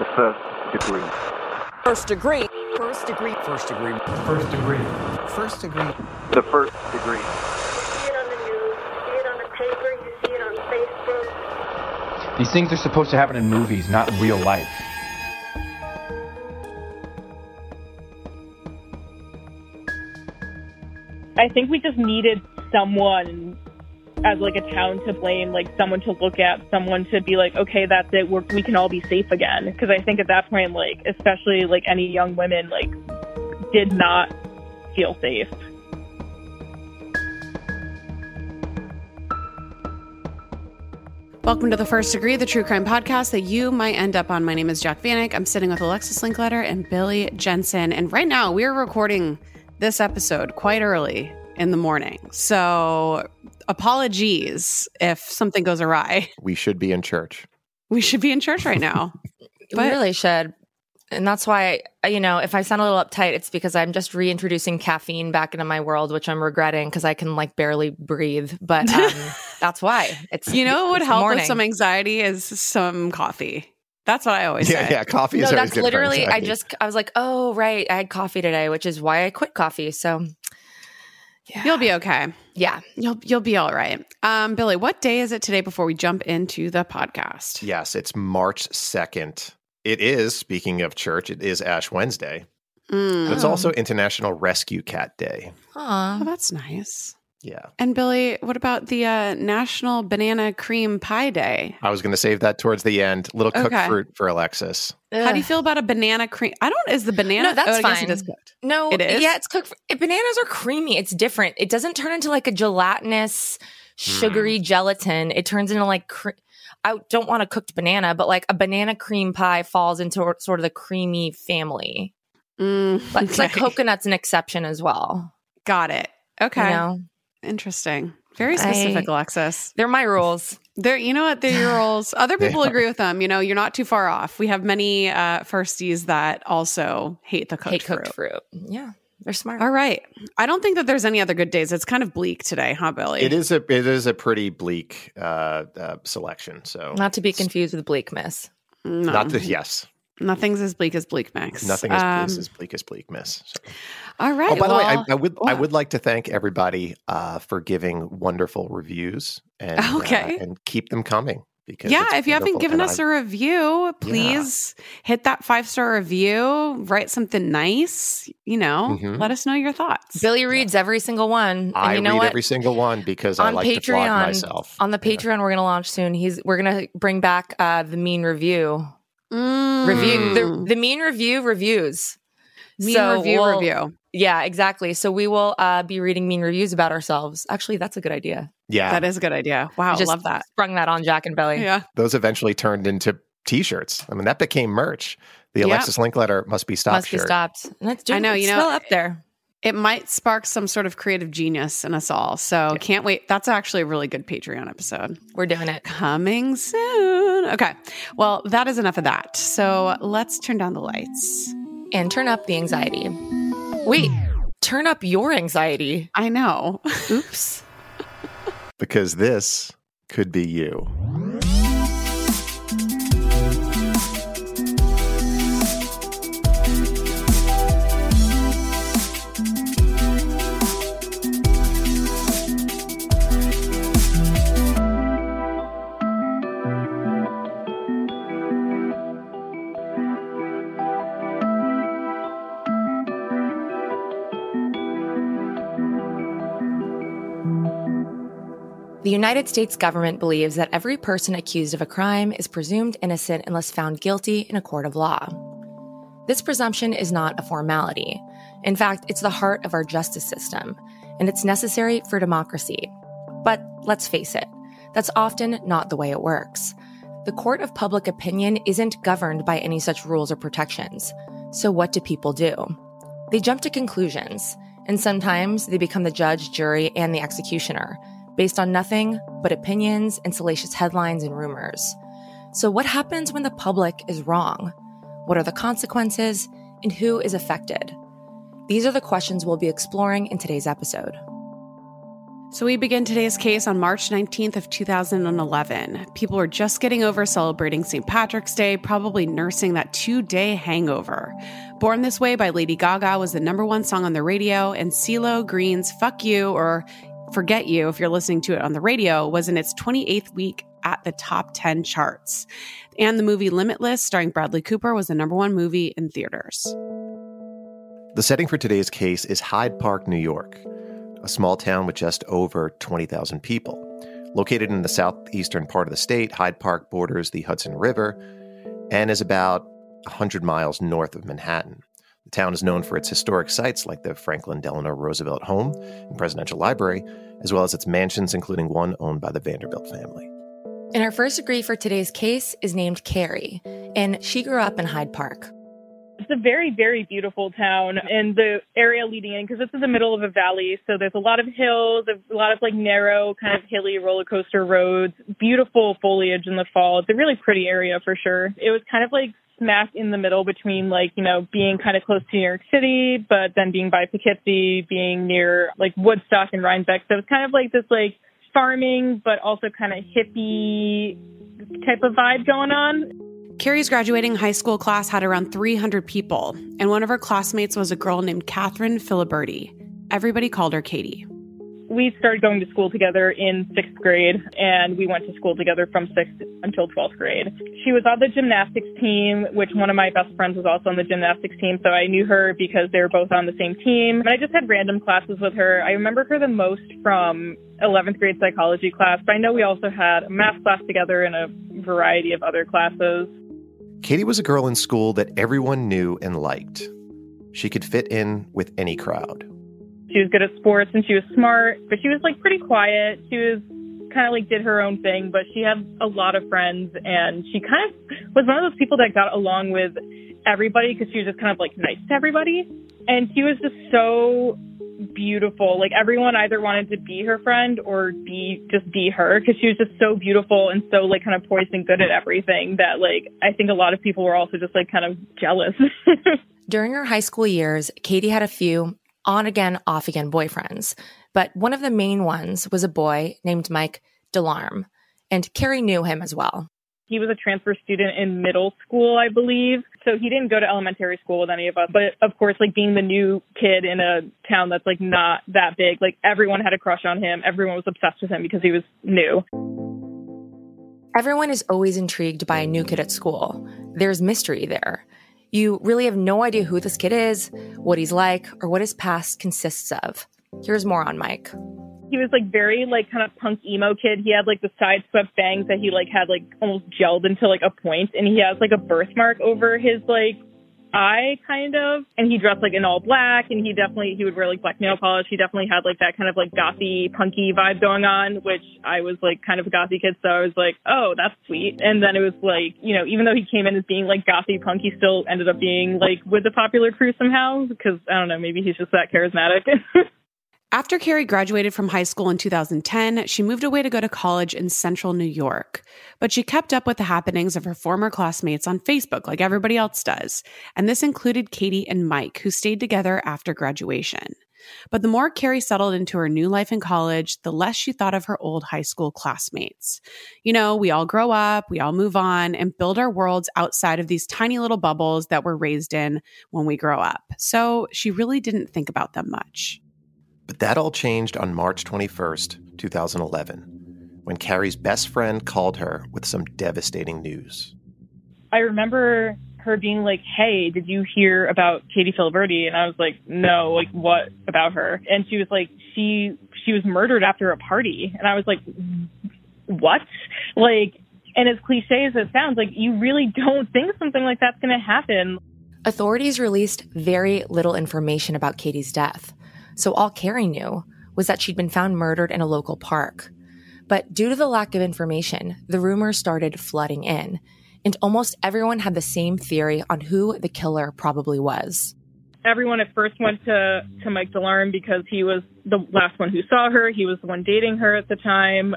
The first degree. First degree. First degree. First degree. First degree. First degree. The first degree. You see it on the news, you see it on the paper, you see it on Facebook. These things are supposed to happen in movies, not in real life. I think we just needed someone as like a town to blame, like someone to look at, someone to be like, okay, that's it, We're, we can all be safe again. Because I think at that point, like especially like any young women, like did not feel safe. Welcome to the First Degree, the true crime podcast that you might end up on. My name is Jac Vanek. I'm sitting with Alexis Linkletter and Billy Jensen. And right now we are recording this episode quite early in the morning. So apologies if something goes awry. We should be in church. We should be in church right now. we really should. And that's why, you know, if I sound a little uptight, it's because I'm just reintroducing caffeine back into my world, which I'm regretting because I can like barely breathe. But um, that's why. It's you know what would help morning. with some anxiety is some coffee. That's what I always yeah, say. Yeah, coffee is no, always that's good literally. for I just I was like, oh right, I had coffee today, which is why I quit coffee. So yeah. You'll be okay. Yeah. You'll you'll be all right. Um, Billy, what day is it today before we jump into the podcast? Yes, it's March 2nd. It is, speaking of church, it is Ash Wednesday. Mm. It's also International Rescue Cat Day. Oh, that's nice. Yeah. And Billy, what about the uh, National Banana Cream Pie Day? I was going to save that towards the end. Little cooked Okay. fruit for Alexis. How do you feel about a banana cream? I don't. Is the banana? No, that's oh, fine. it is cooked. No, It is? Yeah, it's cooked. For, bananas are creamy. It's different. It doesn't turn into like a gelatinous, sugary Hmm. gelatin. It turns into like. Cre- I don't want a cooked banana, but like a banana cream pie falls into sort of the creamy family. Mm, But it's like okay. coconut's an exception as well. Got it. Okay. You know? Interesting. Very specific, I- Alexis. They're my rules. They're, you know what? They're your rules. Other people agree with them. You know, you're not too far off. We have many uh, firsties that also hate the cooked Hate cooked fruit. fruit. Yeah, they're smart. All right. I don't think that there's any other good days. It's kind of bleak today, huh, Billy? It is a it is a pretty bleak uh, uh, selection. So Not to be confused with bleak miss. No, not the yes, nothing's as bleak as bleak mix. nothing is, Um, is as bleak as bleak miss. So- All right. Oh, by the way, I, I would I would like to thank everybody uh, for giving wonderful reviews and uh, Okay. and keep them coming. Because yeah, if you haven't wonderful, given and us a review, please hit that five star review, write something nice, you know, Mhm. let us know your thoughts. Billy reads every single one. And I you know read what? every single one because I on like to flog Patreon, myself. on the Patreon, we're gonna launch soon. He's we're gonna bring back uh, the mean review Mm. review the, the mean review reviews. Mean So review we'll- review. Yeah, exactly. So we will uh, be reading mean reviews about ourselves. Actually, that's a good idea. yeah, That is a good idea. Wow, Just love that. Sprung that on Jac and Billy. Yeah. those eventually turned into T-shirts. I mean, that became merch. The Yeah. Alexis Linkletter must be stopped Must be shirt. stopped. And it's I know, it's you know- still up there. It might spark some sort of creative genius in us all. So can't wait. That's actually a really good Patreon episode. We're doing it. Coming soon. Okay. Well, that is enough of that. So let's turn down the lights. And turn up the anxiety. Wait, turn up your anxiety. I know. Oops. because this could be you. United States government believes that every person accused of a crime is presumed innocent unless found guilty in a court of law. This presumption is not a formality. In fact, it's the heart of our justice system, and it's necessary for democracy. But let's face it, that's often not the way it works. The court of public opinion isn't governed by any such rules or protections. So, what do people do? They jump to conclusions, and sometimes they become the judge, jury, and the executioner, based on nothing but opinions and salacious headlines and rumors. So, what happens when the public is wrong? What are the consequences? And who is affected? These are the questions we'll be exploring in today's episode. So we begin today's case on March 19th of 2011. People were just getting over celebrating St. Patrick's Day, probably nursing that 2-day hangover. Born This Way by Lady Gaga was the number 1 song on the radio and CeeLo Green's Fuck You or Forget You if you're listening to it on the radio was in its 28th week at the top 10 charts. And the movie Limitless starring Bradley Cooper was the number 1 movie in theaters. The setting for today's case is Hyde Park, New York, a small town with just over 20,000 people. Located in the southeastern part of the state, Hyde Park borders the Hudson River and is about 100 miles north of Manhattan. The town is known for its historic sites like the Franklin Delano Roosevelt Home and Presidential Library, as well as its mansions, including one owned by the Vanderbilt family. And our first degree for today's case is named Carrie, and she grew up in Hyde Park. It's a very, very beautiful town and the area leading in because it's in the middle of a valley. So there's a lot of hills, a lot of like narrow, kind of hilly roller coaster roads, beautiful foliage in the fall. It's a really pretty area for sure. It was kind of like smack in the middle between like, you know, being kind of close to New York City, but then being by Poughkeepsie, being near like Woodstock and Rhinebeck. So it's kind of like this like farming, but also kind of hippie type of vibe going on. Carrie's graduating high school class had around 300 people, and one of her classmates was a girl named Kathryn Filiberti. Everybody called her Katie. We started going to school together in sixth grade, and we went to school together from sixth until 12th grade. She was on the gymnastics team, which one of my best friends was also on the gymnastics team, so I knew her because they were both on the same team. And I just had random classes with her. I remember her the most from 11th grade psychology class, but I know we also had a math class together and a variety of other classes. Katie was a girl in school that everyone knew and liked. She could fit in with any crowd. She was good at sports and she was smart, but she was like pretty quiet. She was kind of like did her own thing, but she had a lot of friends and she kind of was one of those people that got along with everybody because she was just kind of like nice to everybody. And she was just so beautiful. Like everyone either wanted to be her friend or be just be her because she was just so beautiful and so like kind of poised and good at everything that like I think a lot of people were also just like kind of jealous. During her high school years, Katie had a few on again, off again boyfriends, but one of the main ones was a boy named Mike Delarme, and Carrie knew him as well. He was a transfer student in middle school, I believe. So he didn't go to elementary school with any of us. But of course, like being the new kid in a town that's like not that big, like everyone had a crush on him. Everyone was obsessed with him because he was new. Everyone is always intrigued by a new kid at school. There's mystery there. You really have no idea who this kid is, what he's like, or what his past consists of. Here's more on Mike he was like very like kind of punk emo kid. He had like the side swept bangs that he like had like almost gelled into like a point, and he has like a birthmark over his like eye kind of. And he dressed like in all black and he definitely he would wear like black nail polish. He definitely had like that kind of like gothy punky vibe going on which i was like kind of a gothy kid so i was like oh that's sweet. And then it was like you know even though he came in as being like gothy punk he still ended up being like with the popular crew somehow because i don't know maybe he's just that charismatic After Carrie graduated from high school in 2010, she moved away to go to college in central New York. But she kept up with the happenings of her former classmates on Facebook, like everybody else does. And this included Katie and Mike, who stayed together after graduation. But the more Carrie settled into her new life in college, the less she thought of her old high school classmates. You know, we all grow up, we all move on, and build our worlds outside of these tiny little bubbles that we're raised in when we grow up. So she really didn't think about them much. But that all changed on March 21st, 2011, when Carrie's best friend called her with some devastating news. I remember her being like, "Hey, did you hear about Katie Filiberti?" And I was like, "No, like what about her?" And she was like, "She she was murdered after a party." And I was like, "What?" Like, and as cliche as it sounds, like you really don't think something like that's going to happen. Authorities released very little information about Katie's death. So all Carrie knew was that she'd been found murdered in a local park. But due to the lack of information, the rumors started flooding in, and almost everyone had the same theory on who the killer probably was. Everyone at first went to, to Mike DeLarme because he was the last one who saw her. He was the one dating her at the time.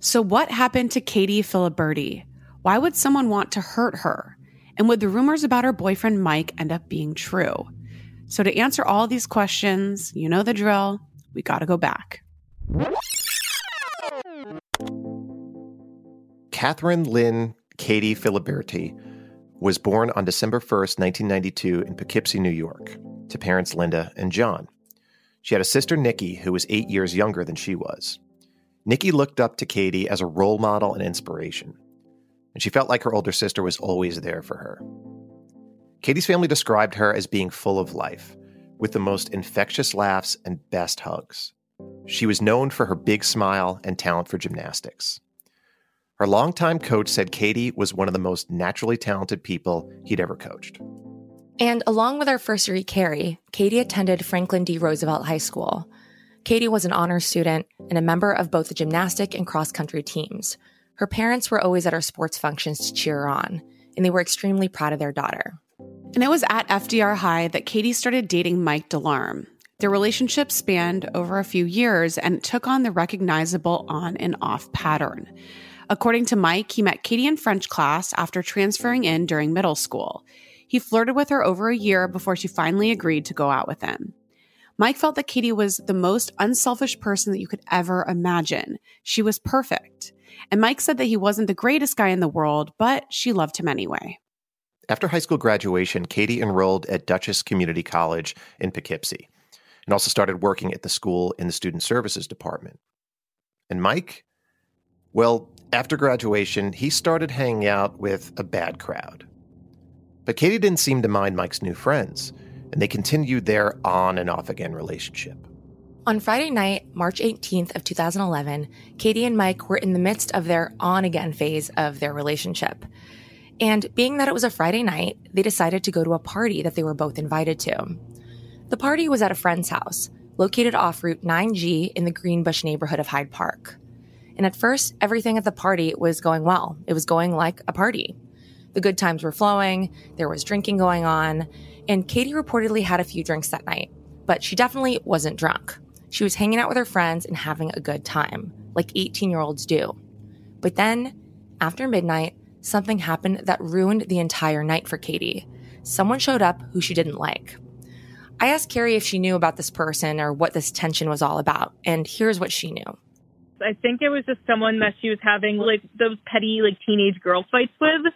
So, what happened to Katie Filiberti? Why would someone want to hurt her? And would the rumors about her boyfriend Mike end up being true? So, to answer all these questions, you know the drill, we got to go back. Kathryn Lynn Katie Filiberti was born on December 1st, 1992, in Poughkeepsie, New York, to parents Linda and John. She had a sister, Nikki, who was eight years younger than she was. Nikki looked up to Katie as a role model and inspiration, and she felt like her older sister was always there for her. Katie's family described her as being full of life, with the most infectious laughs and best hugs. She was known for her big smile and talent for gymnastics. Her longtime coach said Katie was one of the most naturally talented people he'd ever coached. And along with her first year Carrie, Katie attended Franklin D. Roosevelt High School. Katie was an honors student and a member of both the gymnastic and cross country teams. Her parents were always at her sports functions to cheer her on, and they were extremely proud of their daughter. And it was at FDR High that Katie started dating Mike DeLarme. Their relationship spanned over a few years and took on the recognizable on and off pattern. According to Mike, he met Katie in French class after transferring in during middle school. He flirted with her over a year before she finally agreed to go out with him. Mike felt that Katie was the most unselfish person that you could ever imagine. She was perfect. And Mike said that he wasn't the greatest guy in the world, but she loved him anyway. After high school graduation, Katie enrolled at Dutchess Community College in Poughkeepsie and also started working at the school in the student services department. And Mike, well, after graduation, he started hanging out with a bad crowd. But Katie didn't seem to mind Mike's new friends, and they continued their on and off again relationship. On Friday night, March 18th of 2011, Katie and Mike were in the midst of their on again phase of their relationship. And being that it was a Friday night, they decided to go to a party that they were both invited to. The party was at a friend's house, located off Route 9G in the Greenbush neighborhood of Hyde Park. And at first, everything at the party was going well. It was going like a party. The good times were flowing, there was drinking going on, and Katie reportedly had a few drinks that night, but she definitely wasn't drunk. She was hanging out with her friends and having a good time, like 18 year olds do. But then, after midnight, something happened that ruined the entire night for Katie. Someone showed up who she didn't like. I asked Carrie if she knew about this person or what this tension was all about, and here's what she knew. I think it was just someone that she was having like those petty like teenage girl fights with.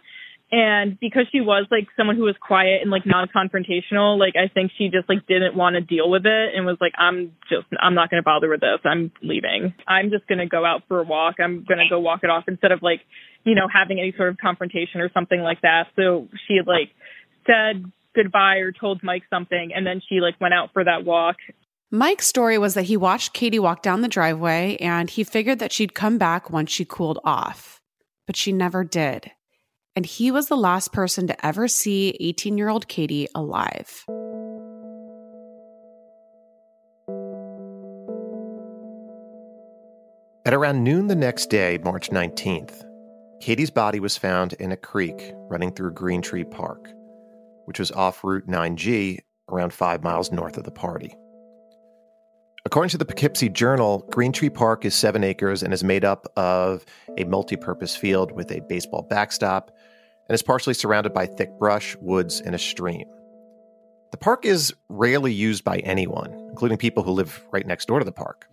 And because she was like someone who was quiet and like non-confrontational, like I think she just like didn't want to deal with it and was like, I'm just, I'm not going to bother with this. I'm leaving. I'm just going to go out for a walk. I'm going to go walk it off instead of like, you know, having any sort of confrontation or something like that. So she like said goodbye or told Mike something and then she like went out for that walk Mike's story was that he watched Katie walk down the driveway and he figured that she'd come back once she cooled off. But she never did. And he was the last person to ever see 18 year old Katie alive. At around noon the next day, March 19th, Katie's body was found in a creek running through Green Tree Park, which was off Route 9G around five miles north of the party. According to the Poughkeepsie Journal, Green Tree Park is seven acres and is made up of a multi purpose field with a baseball backstop and is partially surrounded by thick brush, woods, and a stream. The park is rarely used by anyone, including people who live right next door to the park.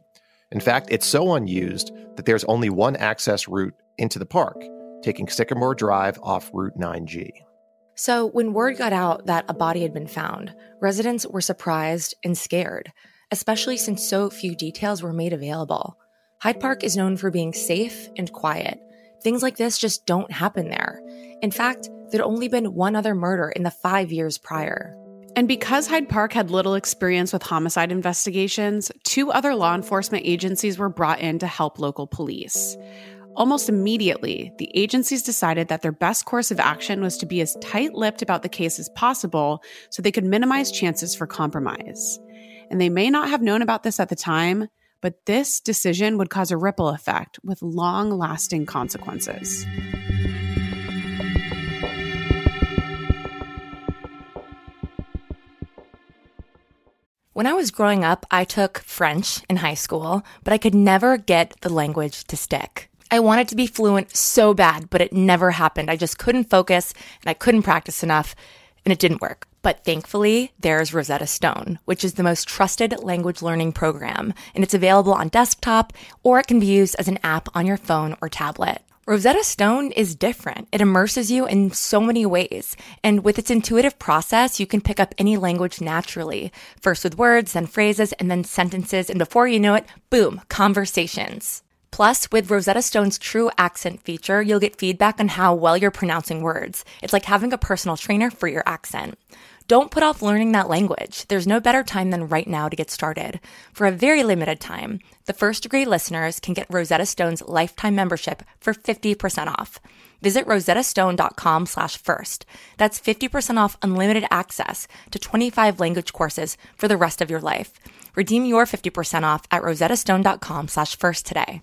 In fact, it's so unused that there's only one access route into the park, taking Sycamore Drive off Route 9G. So, when word got out that a body had been found, residents were surprised and scared especially since so few details were made available. Hyde Park is known for being safe and quiet. Things like this just don't happen there. In fact, There'd only been one other murder in the five years prior. And because Hyde Park had little experience with homicide investigations, two other law enforcement agencies were brought in to help local police. Almost immediately, the agencies decided that their best course of action was to be as tight lipped about the case as possible so they could minimize chances for compromise. And they may not have known about this at the time, but this decision would cause a ripple effect with long lasting consequences. When I was growing up, I took French in high school, but I could never get the language to stick. I wanted to be fluent so bad, but it never happened. I just couldn't focus and I couldn't practice enough, and it didn't work. But thankfully, there's Rosetta Stone, which is the most trusted language learning program, and it's available on desktop or it can be used as an app on your phone or tablet. Rosetta Stone is different. It immerses you in so many ways. And with its intuitive process, you can pick up any language naturally. First with words, then phrases, and then sentences. And before you know it, boom, conversations. Plus, with Rosetta Stone's true accent feature, you'll get feedback on how well you're pronouncing words. It's like having a personal trainer for your accent. Don't put off learning that language. There's no better time than right now to get started. For a very limited time, the first degree listeners can get Rosetta Stone's lifetime membership for 50% off. Visit rosettastone.com slash first. That's 50% off unlimited access to 25 language courses for the rest of your life. Redeem your 50% off at rosettastone.com slash first today.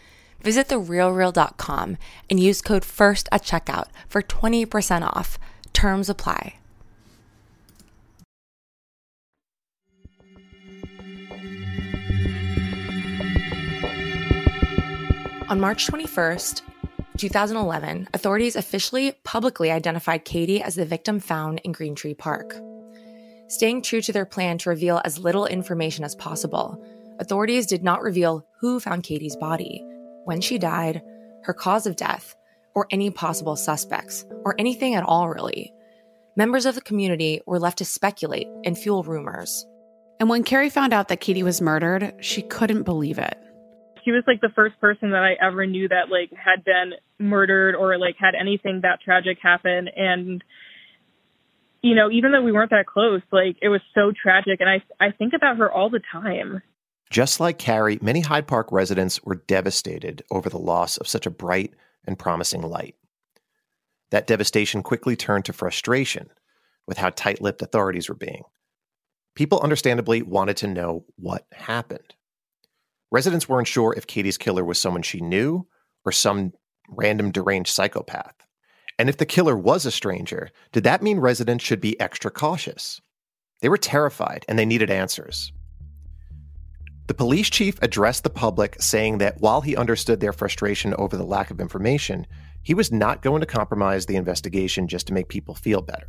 Visit therealreal.com and use code FIRST at checkout for 20% off. Terms apply. On March 21st, 2011, authorities officially publicly identified Katie as the victim found in Green Tree Park. Staying true to their plan to reveal as little information as possible, authorities did not reveal who found Katie's body when she died, her cause of death, or any possible suspects, or anything at all, really. Members of the community were left to speculate and fuel rumors. And when Carrie found out that Katie was murdered, she couldn't believe it. She was like the first person that I ever knew that like had been murdered or like had anything that tragic happen and you know, even though we weren't that close, like it was so tragic and I I think about her all the time. Just like Carrie, many Hyde Park residents were devastated over the loss of such a bright and promising light. That devastation quickly turned to frustration with how tight lipped authorities were being. People understandably wanted to know what happened. Residents weren't sure if Katie's killer was someone she knew or some random deranged psychopath. And if the killer was a stranger, did that mean residents should be extra cautious? They were terrified and they needed answers. The police chief addressed the public, saying that while he understood their frustration over the lack of information, he was not going to compromise the investigation just to make people feel better.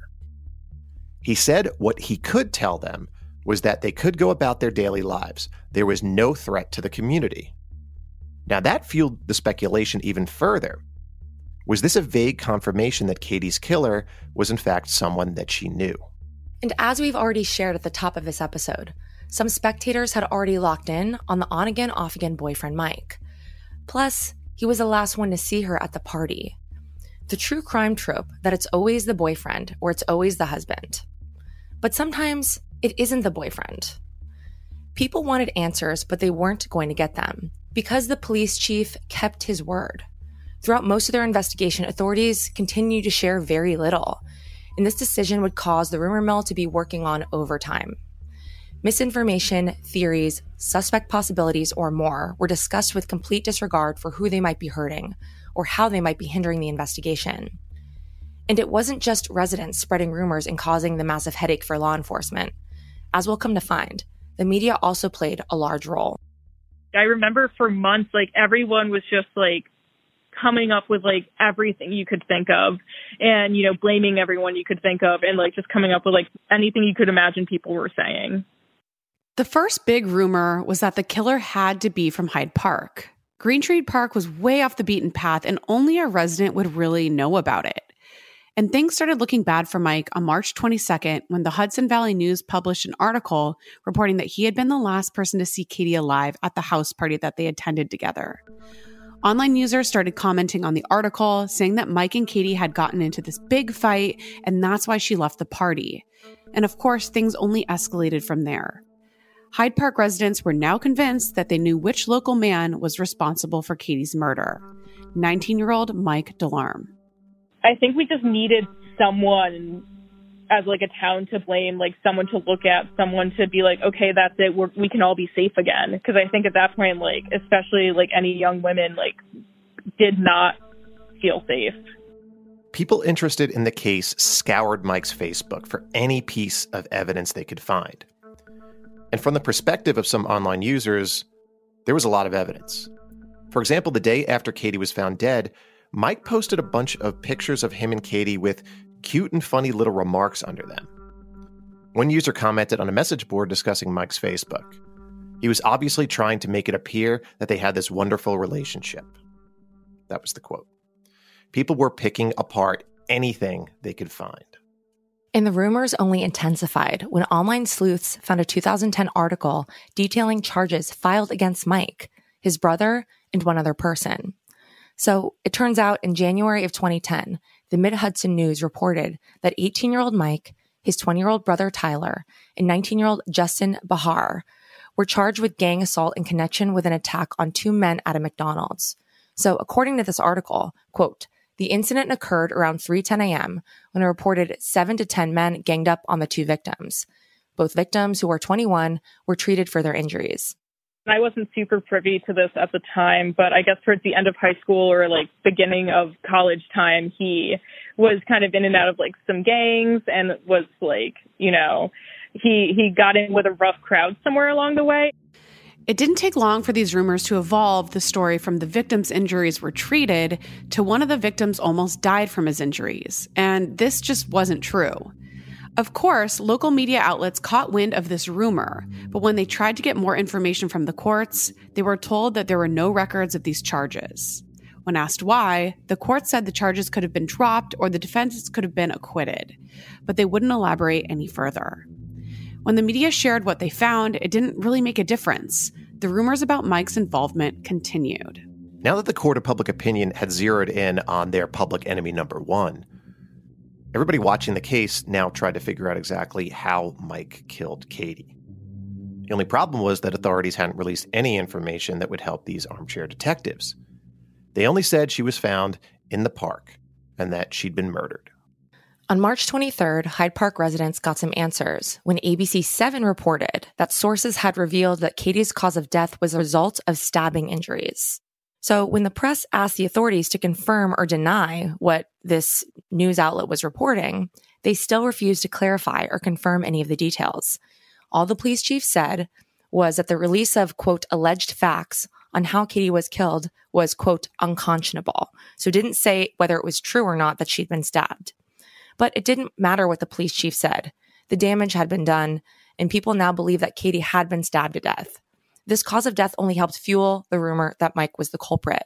He said what he could tell them was that they could go about their daily lives. There was no threat to the community. Now, that fueled the speculation even further. Was this a vague confirmation that Katie's killer was, in fact, someone that she knew? And as we've already shared at the top of this episode, some spectators had already locked in on the on again, off again boyfriend Mike. Plus, he was the last one to see her at the party. The true crime trope that it's always the boyfriend or it's always the husband. But sometimes it isn't the boyfriend. People wanted answers, but they weren't going to get them because the police chief kept his word. Throughout most of their investigation, authorities continued to share very little, and this decision would cause the rumor mill to be working on overtime. Misinformation, theories, suspect possibilities, or more were discussed with complete disregard for who they might be hurting or how they might be hindering the investigation. And it wasn't just residents spreading rumors and causing the massive headache for law enforcement. As we'll come to find, the media also played a large role. I remember for months, like everyone was just like coming up with like everything you could think of and, you know, blaming everyone you could think of and like just coming up with like anything you could imagine people were saying. The first big rumor was that the killer had to be from Hyde Park. Green Tree Park was way off the beaten path, and only a resident would really know about it. And things started looking bad for Mike on March 22nd when the Hudson Valley News published an article reporting that he had been the last person to see Katie alive at the house party that they attended together. Online users started commenting on the article, saying that Mike and Katie had gotten into this big fight, and that's why she left the party. And of course, things only escalated from there. Hyde Park residents were now convinced that they knew which local man was responsible for Katie's murder 19 year old Mike DeLarme. I think we just needed someone as like a town to blame, like someone to look at, someone to be like, okay, that's it, We're, we can all be safe again. Because I think at that point, like especially like any young women, like did not feel safe. People interested in the case scoured Mike's Facebook for any piece of evidence they could find. And from the perspective of some online users, there was a lot of evidence. For example, the day after Katie was found dead, Mike posted a bunch of pictures of him and Katie with cute and funny little remarks under them. One user commented on a message board discussing Mike's Facebook. He was obviously trying to make it appear that they had this wonderful relationship. That was the quote. People were picking apart anything they could find. And the rumors only intensified when online sleuths found a 2010 article detailing charges filed against Mike, his brother, and one other person. So it turns out in January of 2010, the Mid Hudson News reported that 18 year old Mike, his 20 year old brother Tyler, and 19 year old Justin Bahar were charged with gang assault in connection with an attack on two men at a McDonald's. So according to this article, quote, the incident occurred around 3:10 a.m. when a reported 7 to 10 men ganged up on the two victims. Both victims, who were 21, were treated for their injuries. I wasn't super privy to this at the time, but I guess towards the end of high school or like beginning of college time, he was kind of in and out of like some gangs and was like, you know, he he got in with a rough crowd somewhere along the way. It didn't take long for these rumors to evolve the story from the victim's injuries were treated to one of the victims almost died from his injuries. And this just wasn't true. Of course, local media outlets caught wind of this rumor, but when they tried to get more information from the courts, they were told that there were no records of these charges. When asked why, the court said the charges could have been dropped or the defendants could have been acquitted, but they wouldn't elaborate any further. When the media shared what they found, it didn't really make a difference. The rumors about Mike's involvement continued. Now that the court of public opinion had zeroed in on their public enemy number one, everybody watching the case now tried to figure out exactly how Mike killed Katie. The only problem was that authorities hadn't released any information that would help these armchair detectives. They only said she was found in the park and that she'd been murdered. On March 23rd, Hyde Park residents got some answers when ABC 7 reported that sources had revealed that Katie's cause of death was a result of stabbing injuries. So when the press asked the authorities to confirm or deny what this news outlet was reporting, they still refused to clarify or confirm any of the details. All the police chief said was that the release of, quote, alleged facts on how Katie was killed was, quote, unconscionable. So didn't say whether it was true or not that she'd been stabbed. But it didn't matter what the police chief said. The damage had been done, and people now believe that Katie had been stabbed to death. This cause of death only helped fuel the rumor that Mike was the culprit.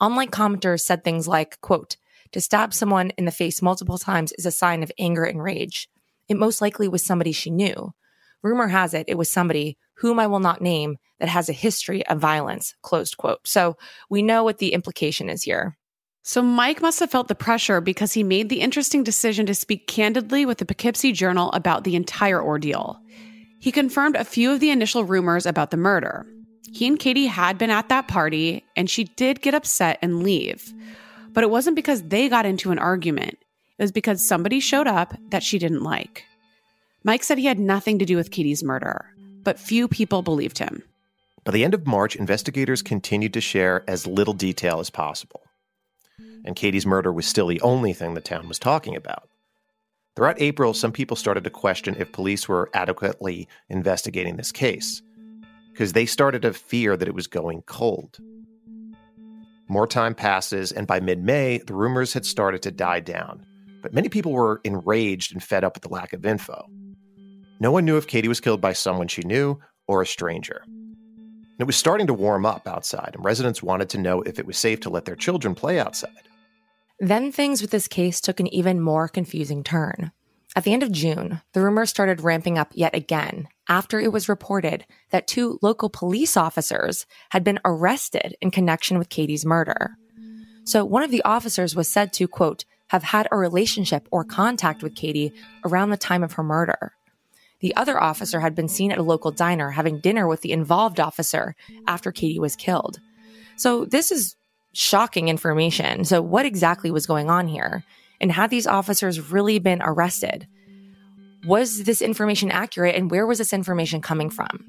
Online commenters said things like, quote, to stab someone in the face multiple times is a sign of anger and rage. It most likely was somebody she knew. Rumor has it it was somebody whom I will not name that has a history of violence, closed quote. So we know what the implication is here. So Mike must have felt the pressure because he made the interesting decision to speak candidly with the Poughkeepsie Journal about the entire ordeal. He confirmed a few of the initial rumors about the murder. He and Katie had been at that party, and she did get upset and leave. But it wasn't because they got into an argument, it was because somebody showed up that she didn't like. Mike said he had nothing to do with Katie's murder, but few people believed him. By the end of March, investigators continued to share as little detail as possible. And Katie's murder was still the only thing the town was talking about. Throughout April, some people started to question if police were adequately investigating this case, because they started to fear that it was going cold. More time passes, and by mid May, the rumors had started to die down. But many people were enraged and fed up with the lack of info. No one knew if Katie was killed by someone she knew or a stranger. It was starting to warm up outside, and residents wanted to know if it was safe to let their children play outside. Then things with this case took an even more confusing turn. At the end of June, the rumors started ramping up yet again after it was reported that two local police officers had been arrested in connection with Katie's murder. So one of the officers was said to, quote, have had a relationship or contact with Katie around the time of her murder. The other officer had been seen at a local diner having dinner with the involved officer after Katie was killed. So this is shocking information. So what exactly was going on here? And had these officers really been arrested? Was this information accurate and where was this information coming from?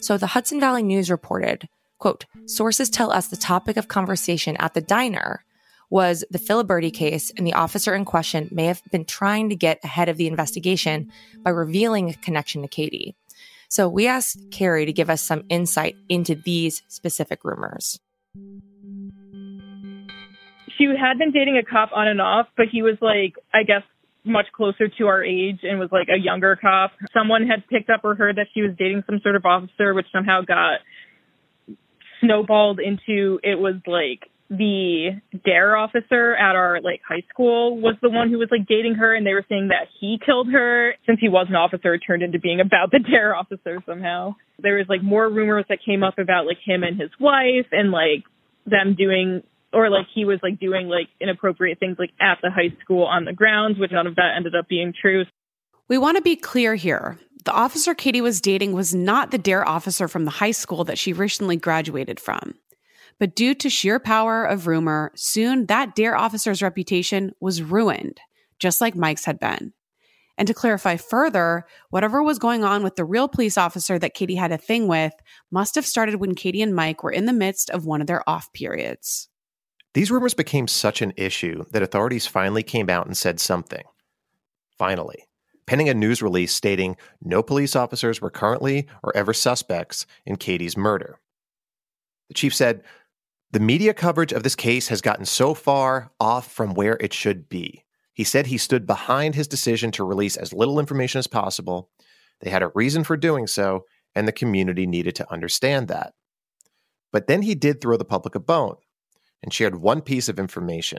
So the Hudson Valley News reported, quote, sources tell us the topic of conversation at the diner was the Filiberti case, and the officer in question may have been trying to get ahead of the investigation by revealing a connection to Katie. So we asked Carrie to give us some insight into these specific rumors. She had been dating a cop on and off, but he was like, I guess, much closer to our age and was like a younger cop. Someone had picked up or heard that she was dating some sort of officer, which somehow got snowballed into it was like the dare officer at our like high school was the one who was like dating her and they were saying that he killed her since he was an officer it turned into being about the dare officer somehow there was like more rumors that came up about like him and his wife and like them doing or like he was like doing like inappropriate things like at the high school on the grounds which none of that ended up being true we want to be clear here the officer Katie was dating was not the dare officer from the high school that she recently graduated from but due to sheer power of rumor, soon that dare officer's reputation was ruined, just like Mike's had been. And to clarify further, whatever was going on with the real police officer that Katie had a thing with must have started when Katie and Mike were in the midst of one of their off periods. These rumors became such an issue that authorities finally came out and said something. Finally, penning a news release stating no police officers were currently or ever suspects in Katie's murder. The chief said, the media coverage of this case has gotten so far off from where it should be. He said he stood behind his decision to release as little information as possible. They had a reason for doing so, and the community needed to understand that. But then he did throw the public a bone and shared one piece of information.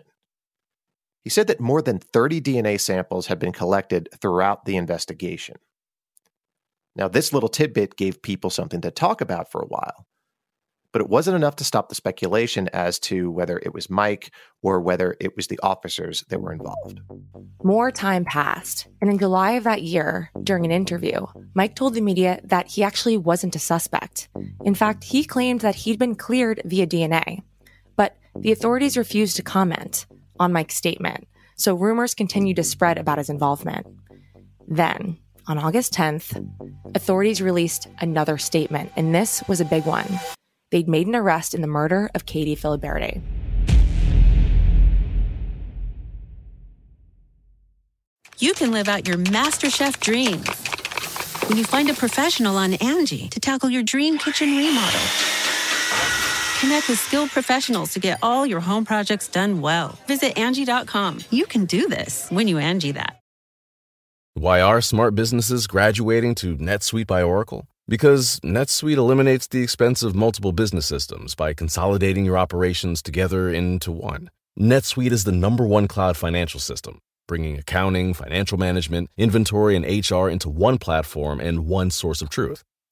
He said that more than 30 DNA samples had been collected throughout the investigation. Now, this little tidbit gave people something to talk about for a while but it wasn't enough to stop the speculation as to whether it was Mike or whether it was the officers that were involved. More time passed, and in July of that year, during an interview, Mike told the media that he actually wasn't a suspect. In fact, he claimed that he'd been cleared via DNA. The authorities refused to comment on Mike's statement, so rumors continued to spread about his involvement. Then, on August 10th, authorities released another statement, and this was a big one they'd made an arrest in the murder of Katie Filiberti. You can live out your MasterChef dreams when you find a professional on Angie to tackle your dream kitchen remodel. Connect with skilled professionals to get all your home projects done well. Visit Angie.com. You can do this when you Angie that. Why are smart businesses graduating to NetSuite by Oracle? Because NetSuite eliminates the expense of multiple business systems by consolidating your operations together into one. NetSuite is the number one cloud financial system, bringing accounting, financial management, inventory, and HR into one platform and one source of truth.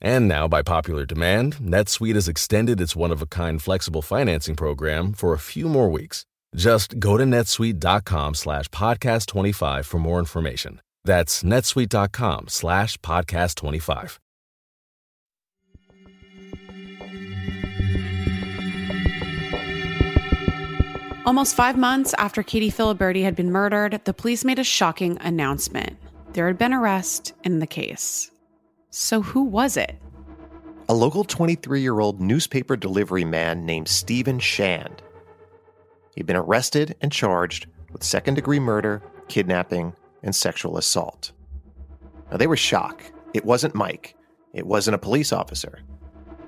And now, by popular demand, NetSuite has extended its one of a kind flexible financing program for a few more weeks. Just go to netsuite.com slash podcast 25 for more information. That's netsuite.com slash podcast 25. Almost five months after Katie Filiberti had been murdered, the police made a shocking announcement. There had been arrest in the case. So, who was it? A local 23 year old newspaper delivery man named Stephen Shand. He'd been arrested and charged with second degree murder, kidnapping, and sexual assault. Now, they were shocked. It wasn't Mike, it wasn't a police officer,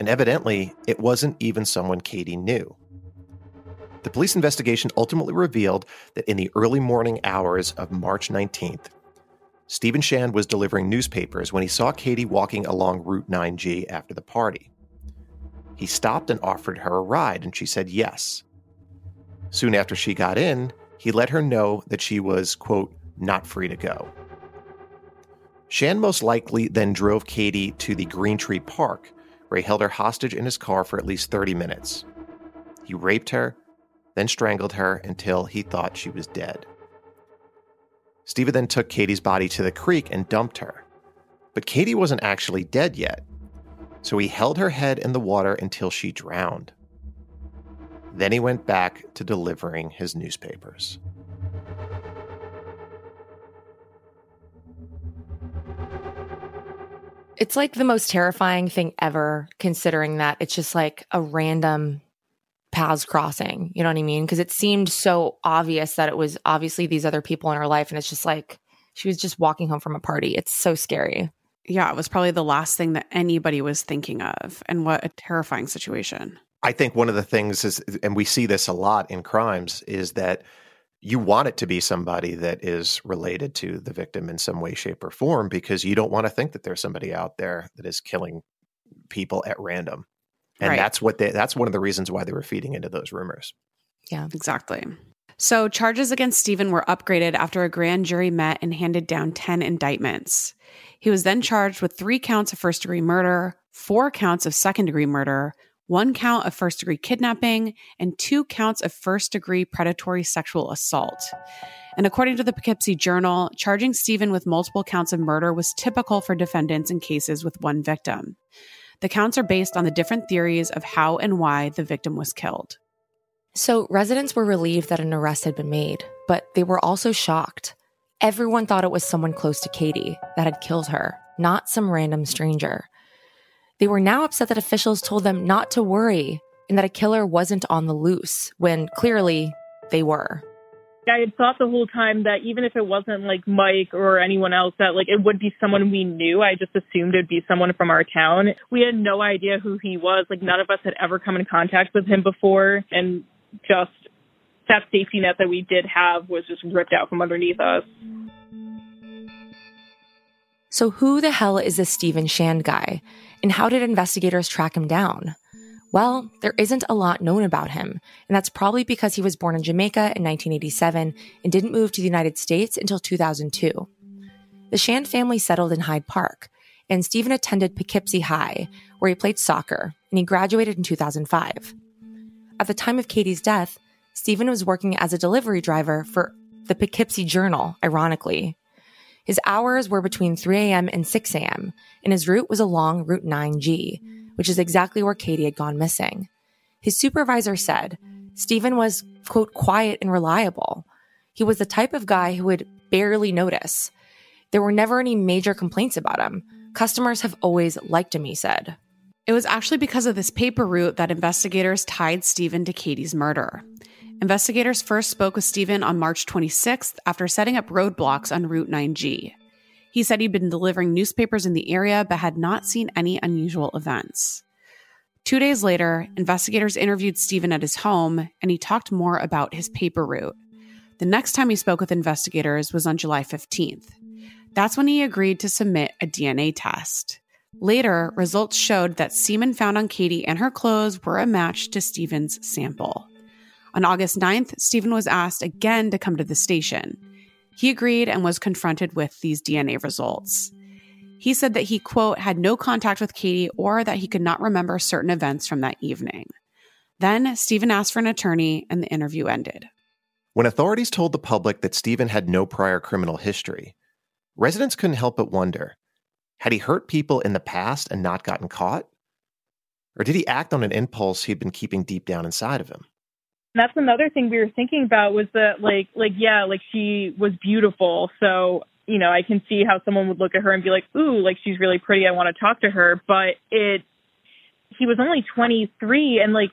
and evidently, it wasn't even someone Katie knew. The police investigation ultimately revealed that in the early morning hours of March 19th, Stephen Shand was delivering newspapers when he saw Katie walking along Route 9G after the party. He stopped and offered her a ride, and she said yes. Soon after she got in, he let her know that she was, quote, not free to go. Shand most likely then drove Katie to the Green Tree Park, where he held her hostage in his car for at least 30 minutes. He raped her, then strangled her until he thought she was dead. Stephen then took Katie's body to the creek and dumped her. But Katie wasn't actually dead yet, so he held her head in the water until she drowned. Then he went back to delivering his newspapers. It's like the most terrifying thing ever, considering that it's just like a random paths crossing. You know what I mean? Because it seemed so obvious that it was obviously these other people in her life. And it's just like she was just walking home from a party. It's so scary. Yeah, it was probably the last thing that anybody was thinking of. And what a terrifying situation. I think one of the things is, and we see this a lot in crimes, is that you want it to be somebody that is related to the victim in some way, shape, or form because you don't want to think that there's somebody out there that is killing people at random. And Right. that's what they that's one of the reasons why they were feeding into those rumors. Yeah. Exactly. So, charges against Stephen were upgraded after a grand jury met and handed down 10 indictments. He was then charged with three counts of first degree murder, four counts of second degree murder, one count of first degree kidnapping, and two counts of first degree predatory sexual assault. And according to the Poughkeepsie Journal, charging Stephen with multiple counts of murder was typical for defendants in cases with one victim. The counts are based on the different theories of how and why the victim was killed. So residents were relieved that an arrest had been made, but they were also shocked. Everyone thought it was someone close to Katie that had killed her, not some random stranger. They were now upset that officials told them not to worry and that a killer wasn't on the loose when clearly they were. I had thought the whole time that even if it wasn't like Mike or anyone else, that like it would be someone we knew. I just assumed it'd be someone from our town. We had no idea who he was. Like none of us had ever come in contact with him before, and just that safety net that we did have was just ripped out from underneath us. So, who the hell is this Stephen Shand guy? And how did investigators track him down? Well, there isn't a lot known about him, and that's probably because he was born in Jamaica in 1987 and didn't move to the United States until 2002. The Shand family settled in Hyde Park, and Stephen attended Poughkeepsie High, where he played soccer, and he graduated in 2005. At the time of Katie's death, Stephen was working as a delivery driver for the Poughkeepsie Journal, ironically. His hours were between 3 a.m. and 6 a.m., and his route was along Route 9G, which is exactly where Katie had gone missing. His supervisor said Stephen was, quote, quiet and reliable. He was the type of guy who would barely notice. There were never any major complaints about him. Customers have always liked him, he said. It was actually because of this paper route that investigators tied Stephen to Katie's murder. Investigators first spoke with Stephen on March 26th after setting up roadblocks on Route 9G. He said he'd been delivering newspapers in the area but had not seen any unusual events. Two days later, investigators interviewed Stephen at his home and he talked more about his paper route. The next time he spoke with investigators was on July 15th. That's when he agreed to submit a DNA test. Later, results showed that semen found on Katie and her clothes were a match to Stephen's sample. On August 9th, Stephen was asked again to come to the station. He agreed and was confronted with these DNA results. He said that he, quote, had no contact with Katie or that he could not remember certain events from that evening. Then Stephen asked for an attorney and the interview ended. When authorities told the public that Stephen had no prior criminal history, residents couldn't help but wonder had he hurt people in the past and not gotten caught? Or did he act on an impulse he'd been keeping deep down inside of him? That's another thing we were thinking about was that like like yeah, like she was beautiful. So, you know, I can see how someone would look at her and be like, "Ooh, like she's really pretty. I want to talk to her." But it he was only 23 and like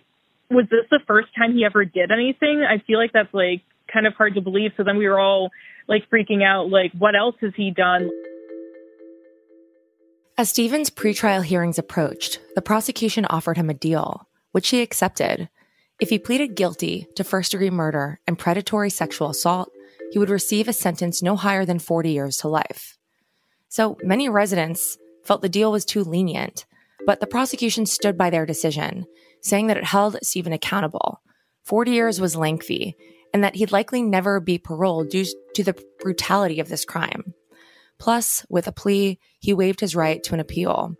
was this the first time he ever did anything? I feel like that's like kind of hard to believe. So then we were all like freaking out like what else has he done? As Stephen's pretrial hearings approached, the prosecution offered him a deal, which he accepted. If he pleaded guilty to first degree murder and predatory sexual assault, he would receive a sentence no higher than 40 years to life. So many residents felt the deal was too lenient, but the prosecution stood by their decision, saying that it held Stephen accountable. 40 years was lengthy, and that he'd likely never be paroled due to the brutality of this crime. Plus, with a plea, he waived his right to an appeal.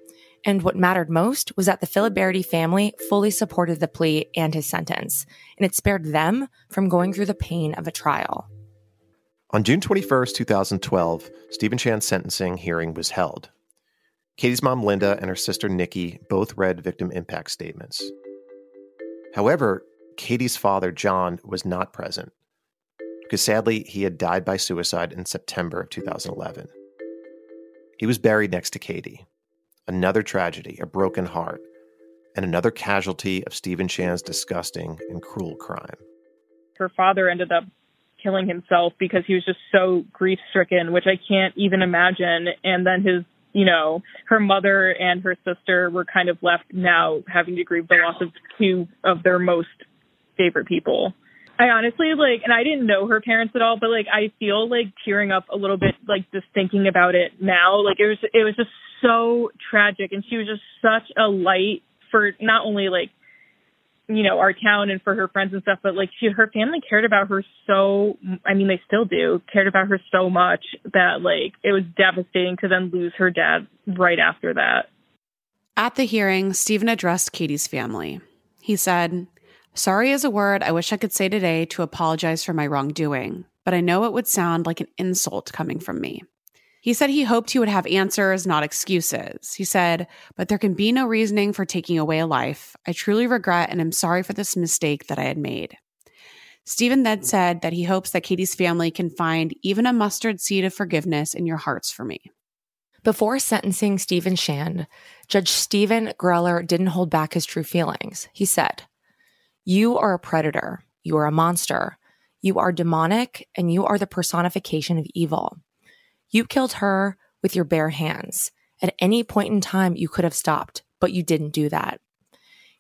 And what mattered most was that the Filiberti family fully supported the plea and his sentence, and it spared them from going through the pain of a trial. On June 21st, 2012, Stephen Shand's sentencing hearing was held. Katie's mom, Linda, and her sister, Nikki, both read victim impact statements. However, Katie's father, John, was not present because sadly, he had died by suicide in September of 2011. He was buried next to Katie. Another tragedy, a broken heart, and another casualty of Stephen Shand's disgusting and cruel crime. Her father ended up killing himself because he was just so grief stricken, which I can't even imagine. And then his, you know, her mother and her sister were kind of left now having to grieve the loss of two of their most favorite people. I honestly like, and I didn't know her parents at all, but like, I feel like tearing up a little bit, like just thinking about it now. Like it was, it was just so tragic, and she was just such a light for not only like, you know, our town and for her friends and stuff, but like she, her family cared about her so. I mean, they still do cared about her so much that like it was devastating to then lose her dad right after that. At the hearing, Stephen addressed Katie's family. He said, Sorry is a word I wish I could say today to apologize for my wrongdoing, but I know it would sound like an insult coming from me. He said he hoped he would have answers, not excuses. He said, But there can be no reasoning for taking away a life. I truly regret and am sorry for this mistake that I had made. Stephen then said that he hopes that Katie's family can find even a mustard seed of forgiveness in your hearts for me. Before sentencing Stephen Shand, Judge Stephen Greller didn't hold back his true feelings. He said, You are a predator. You are a monster. You are demonic, and you are the personification of evil. You killed her with your bare hands. At any point in time, you could have stopped, but you didn't do that.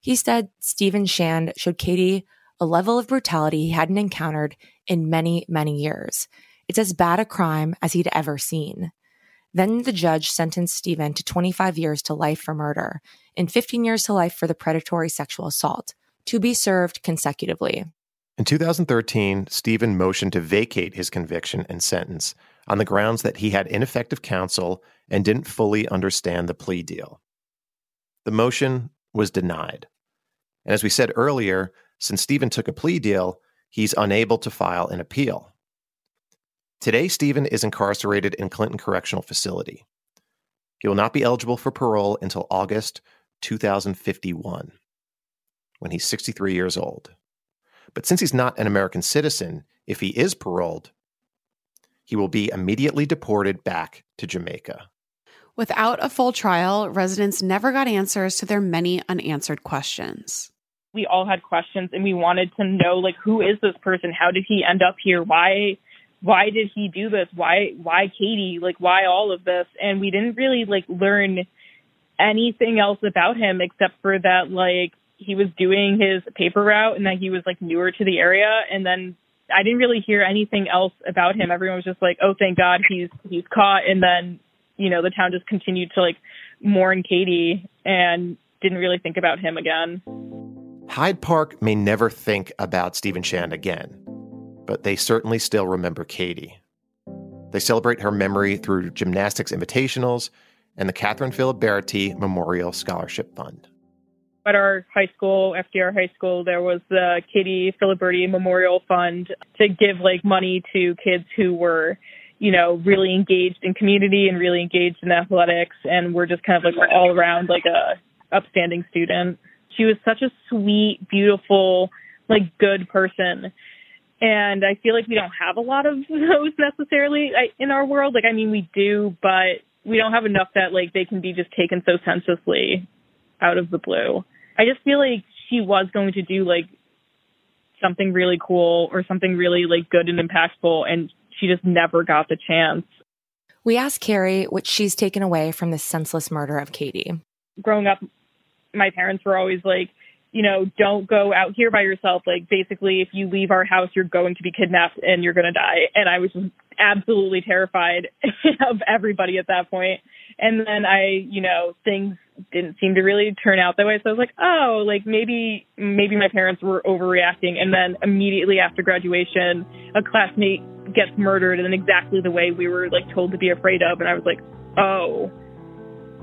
He said Stephen Shand showed Katie a level of brutality he hadn't encountered in many, many years. It's as bad a crime as he'd ever seen. Then the judge sentenced Stephen to 25 years to life for murder and 15 years to life for the predatory sexual assault, to be served consecutively. In 2013, Stephen motioned to vacate his conviction and sentence on the grounds that he had ineffective counsel and didn't fully understand the plea deal. The motion was denied. And as we said earlier, since Stephen took a plea deal, he's unable to file an appeal. Today, Stephen is incarcerated in Clinton Correctional Facility. He will not be eligible for parole until August 2051, when he's 63 years old. But since he's not an American citizen, if he is paroled, he will be immediately deported back to Jamaica. Without a full trial, residents never got answers to their many unanswered questions. We all had questions and we wanted to know like who is this person? How did he end up here? Why why did he do this? Why why Katie? Like why all of this? And we didn't really like learn anything else about him except for that like he was doing his paper route and that he was like newer to the area and then I didn't really hear anything else about him. Everyone was just like, "Oh, thank God he's he's caught." And then, you know, the town just continued to like mourn Katie and didn't really think about him again. Hyde Park may never think about Stephen Shand again, but they certainly still remember Katie. They celebrate her memory through gymnastics invitationals and the Kathryn Filiberti Memorial Scholarship Fund. At our high school, FDR High School, there was the Katie Filiberti Memorial Fund to give like money to kids who were, you know, really engaged in community and really engaged in athletics and were just kind of like all around like a upstanding student. She was such a sweet, beautiful, like good person. And I feel like we don't have a lot of those necessarily in our world. Like, I mean, we do, but we don't have enough that like they can be just taken so senselessly out of the blue. I just feel like she was going to do like something really cool or something really like good and impactful and she just never got the chance. We asked Carrie what she's taken away from the senseless murder of Katie. Growing up, my parents were always like, you know, don't go out here by yourself. Like, basically, if you leave our house, you're going to be kidnapped and you're going to die. And I was just absolutely terrified of everybody at that point. And then I, you know, things didn't seem to really turn out that way. So I was like, oh, like maybe maybe my parents were overreacting. And then immediately after graduation, a classmate gets murdered in exactly the way we were like told to be afraid of. And I was like, oh,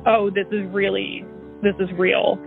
oh, this is really this is real.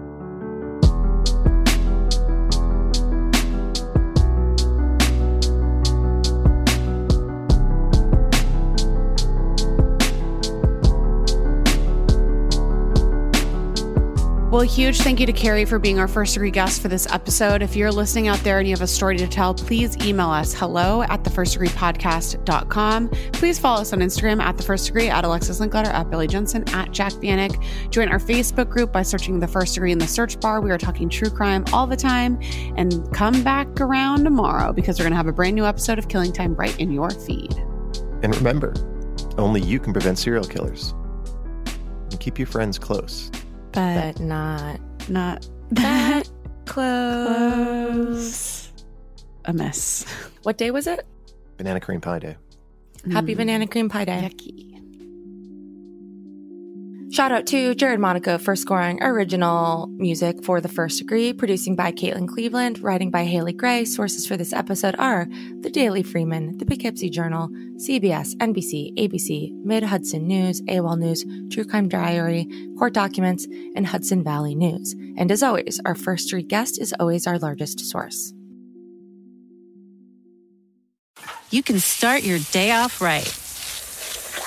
Well, huge thank you to Carrie for being our first degree guest for this episode. If you're listening out there and you have a story to tell, please email us hello at the first degree podcast.com. Please follow us on Instagram at the first degree, at Alexis Linkletter, at Billy Jensen, at Jac Vanek. Join our Facebook group by searching the first degree in the search bar. We are talking true crime all the time. And come back around tomorrow because we're going to have a brand new episode of Killing Time right in your feed. And remember, only you can prevent serial killers. And keep your friends close but, but not not that close. A mess. What day was it? Banana cream pie day. Happy mm. banana cream pie day. Yucky. Shout out to Jared Monaco for scoring original music for The First Degree, producing by Caitlin Cleveland, writing by Haley Gray. Sources for this episode are The Daily Freeman, The Poughkeepsie Journal, CBS, NBC, ABC, Mid Hudson News, AWOL News, True Crime Diary, Court Documents, and Hudson Valley News. And as always, our First Degree guest is always our largest source. You can start your day off right